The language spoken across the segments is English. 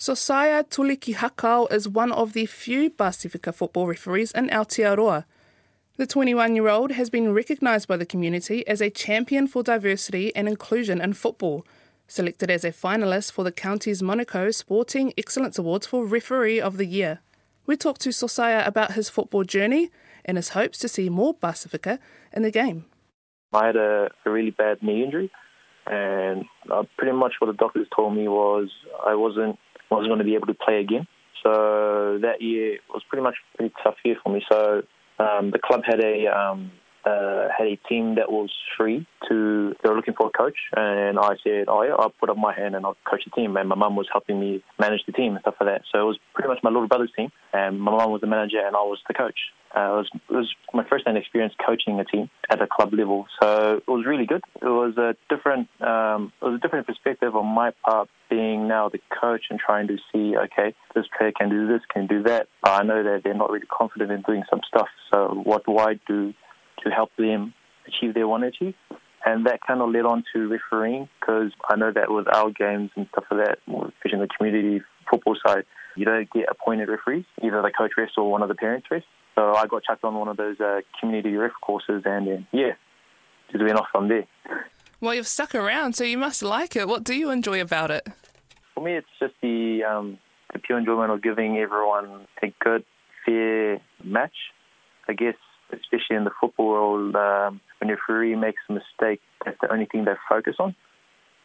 Sosaya Tuliki Hakau is one of the few Pasifika football referees in Aotearoa. The 21 year old has been recognised by the community as a champion for diversity and inclusion in football, selected as a finalist for the Counties Manukau Sporting Excellence Awards for Referee of the Year. We talked to Sosaya about his football journey and his hopes to see more Pasifika in the game. I had a, a really bad knee injury, and uh, pretty much what the doctors told me was I wasn't wasn't going to be able to play again. So that year was pretty much a pretty tough year for me. So um, the club had a um, uh, had a team that was free to they were looking for a coach. And I said oh yeah I'll put up my hand and I'll coach the team. And my mum was helping me manage the team and stuff like that. So it was pretty much my little brother's team. And my mum was the manager and I was the coach. Uh, it, was, it was my first time experience coaching a team at a club level. So it was really good. It was a different um, it was a different perspective on my part being now the coach and trying to see okay this player can do this can do that. But I know that they're not really confident in doing some stuff. So what do I do to help them achieve their one achieve. And that kind of led on to refereeing because I know that with our games and stuff like that, especially in the community football side, you don't get appointed referees. Either the coach refs or one of the parents refs. So I got chucked on one of those uh, community ref courses and then, yeah, just went off from there. Well, you've stuck around, so you must like it. What do you enjoy about it? For me, it's just the, um, the pure enjoyment of giving everyone a good, fair match. I guess especially in the football world, um, when a referee makes a mistake, that's the only thing they focus on.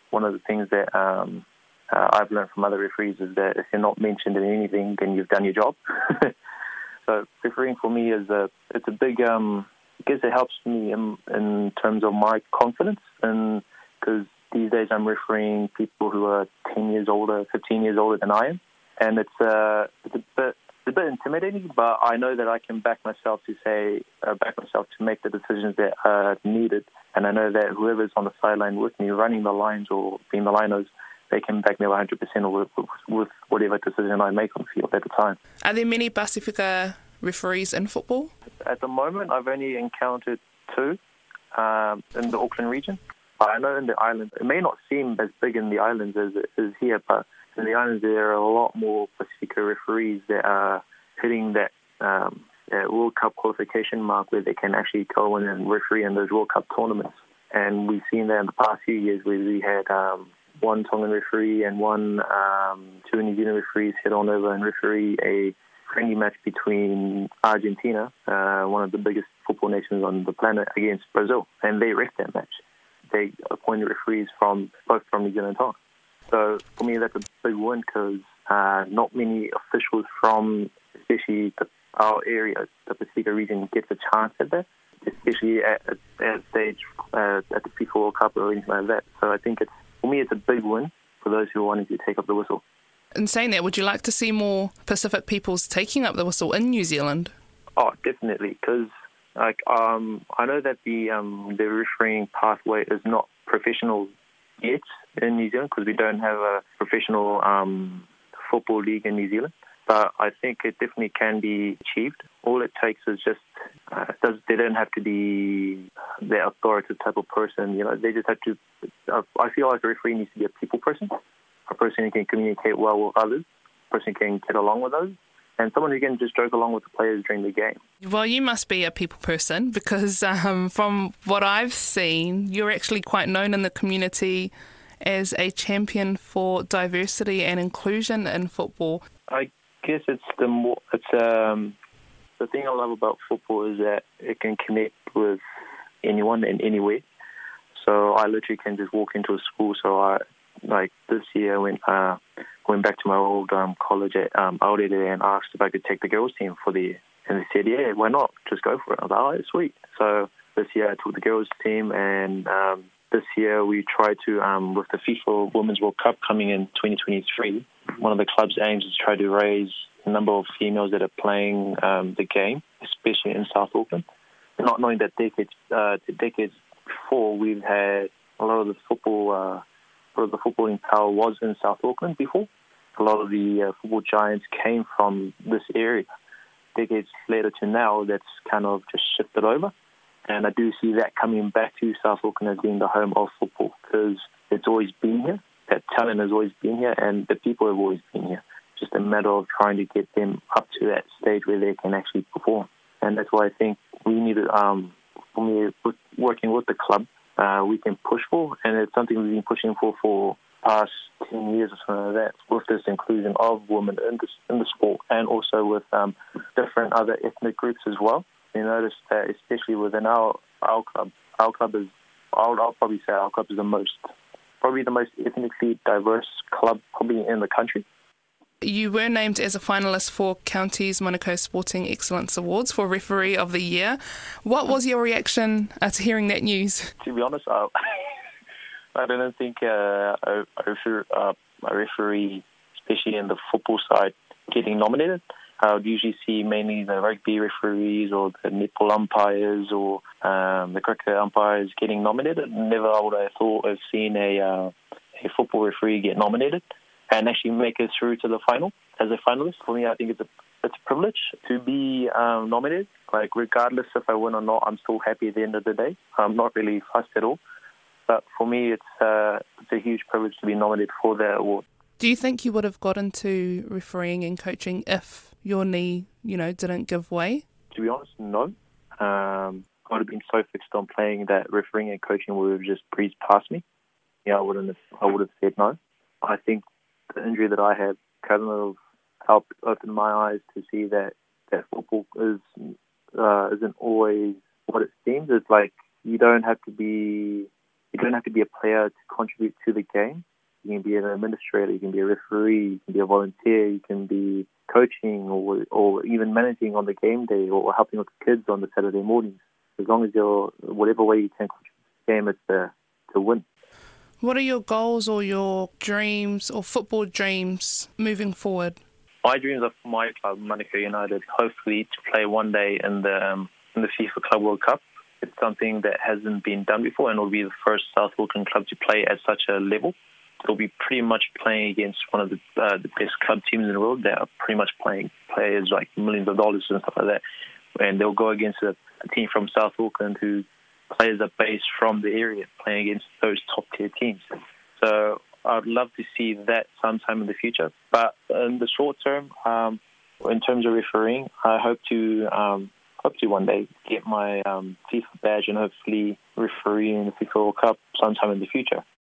One of the things that um, uh, I've learned from other referees is that if you're not mentioned in anything, then you've done your job. so refereeing for me is a it's a big um, I guess it helps me in, in terms of my confidence and because these days I'm refereeing people who are 10 years older, 15 years older than I am, and it's uh, it's a bit a bit intimidating, but I know that I can back myself to say, uh, back myself to make the decisions that are needed. And I know that whoever's on the sideline with me, running the lines or being the liners, they can back me 100% with, with, with whatever decision I make on the field at the time. Are there many Pasifika referees in football? At the moment, I've only encountered two um, in the Auckland region. I know in the islands, it may not seem as big in the islands as it is here, but in the islands, there are a lot more Pasifika referees that are hitting that, um, that World Cup qualification mark where they can actually go in and referee in those World Cup tournaments. And we've seen that in the past few years where we had um, one Tongan referee and one, um, two New Zealand referees head on over and referee a friendly match between Argentina, uh, one of the biggest football nations on the planet, against Brazil. And they wrecked that match. They appointed referees from both from New Zealand and Tonga. So for me, that's a big win because uh, not many officials from, especially the, our area, the Pacific region, get a chance at that, especially at, at, at stage uh, at the FIFA World Cup or anything like that. So I think it's for me, it's a big win for those who are wanting to take up the whistle. In saying that, would you like to see more Pacific peoples taking up the whistle in New Zealand? Oh, definitely, because like um, I know that the um, the refereeing pathway is not professional in New Zealand because we don't have a professional um, football league in New Zealand. But I think it definitely can be achieved. All it takes is just uh, does they don't have to be the authoritative type of person. You know, they just have to. Uh, I feel like a referee needs to be a people person, a person who can communicate well with others, a person who can get along with others, and someone who can just joke along with the players during the game. Well, you must be a people person because um, from what I've seen, you're actually quite known in the community as a champion for diversity and inclusion in football. I guess it's the more it's um, the thing I love about football is that it can connect with anyone and anywhere. So I literally can just walk into a school. So I like this year when uh, went back to my old um, college at um, and asked if I could take the girls team for the year. And they said, yeah, why not? Just go for it. I was like, oh, sweet. So this year I took the girls team and um, this year we tried to, um, with the FIFA Women's World Cup coming in 2023, one of the club's aims is to try to raise the number of females that are playing um, the game, especially in South Auckland. Not knowing that decades, uh, decades before, we've had a lot of the football, uh, a of the footballing power was in South Auckland before. A lot of the uh, football giants came from this area. Decades later to now, that's kind of just shifted over. And I do see that coming back to South Auckland as being the home of football because it's always been here. that talent has always been here and the people have always been here. Just a matter of trying to get them up to that stage where they can actually perform. And that's why I think we need to, um, for me, working with the club, uh, we can push for, and it's something we've been pushing for for past 10 years or something like that, with this inclusion of women in the, in the sport and also with um, different other ethnic groups as well. You notice that especially within our, our club, our club is, I'll, I'll probably say our club is the most, probably the most ethnically diverse club probably in the country. You were named as a finalist for Counties Manukau Sporting Excellence Awards for Referee of the Year. What was your reaction uh, to hearing that news? To be honest, I, I don't think uh, a, a, referee, especially in the football side, getting nominated. I would usually see mainly the rugby referees or the netball umpires or um, the cricket umpires getting nominated. Never would I have thought of seeing a uh, a football referee get nominated and actually make it through to the final as a finalist. For me, I think it's a it's a privilege to be um, nominated. Like regardless if I win or not, I'm still happy at the end of the day. I'm not really fussed at all. But for me, it's uh, it's a huge privilege to be nominated for that award. Do you think you would have got into refereeing and coaching if your knee, you know, didn't give way? To be honest, no. Um, I would have been so fixed on playing that refereeing and coaching would have just breezed past me. Yeah, I wouldn't have. I would have said no. I think the injury that I had kind of helped open my eyes to see that that football is uh, isn't always what it seems. It's like you don't have to be you don't have to be a player to contribute to the game. You can be an administrator, you can be a referee, you can be a volunteer, you can be coaching or or even managing on the game day or helping with the kids on the Saturday mornings. As long as you're whatever way you can contribute to the game, it's to, to win. What are your goals or your dreams or football dreams moving forward? My dreams are for my club, Manukau United, hopefully to play one day in the um, in the FIFA Club World Cup. It's something that hasn't been done before, and will be the first South Auckland club to play at such a level. They'll be pretty much playing against one of the uh, the best club teams in the world. They are pretty much playing players like millions of dollars and stuff like that, and they'll go against a, a team from South Auckland who players are based from the area, playing against those top tier teams. So I'd love to see that sometime in the future. But in the short term, um, in terms of refereeing, I hope to um, hope to one day get my um, FIFA badge and hopefully referee in the FIFA World Cup sometime in the future.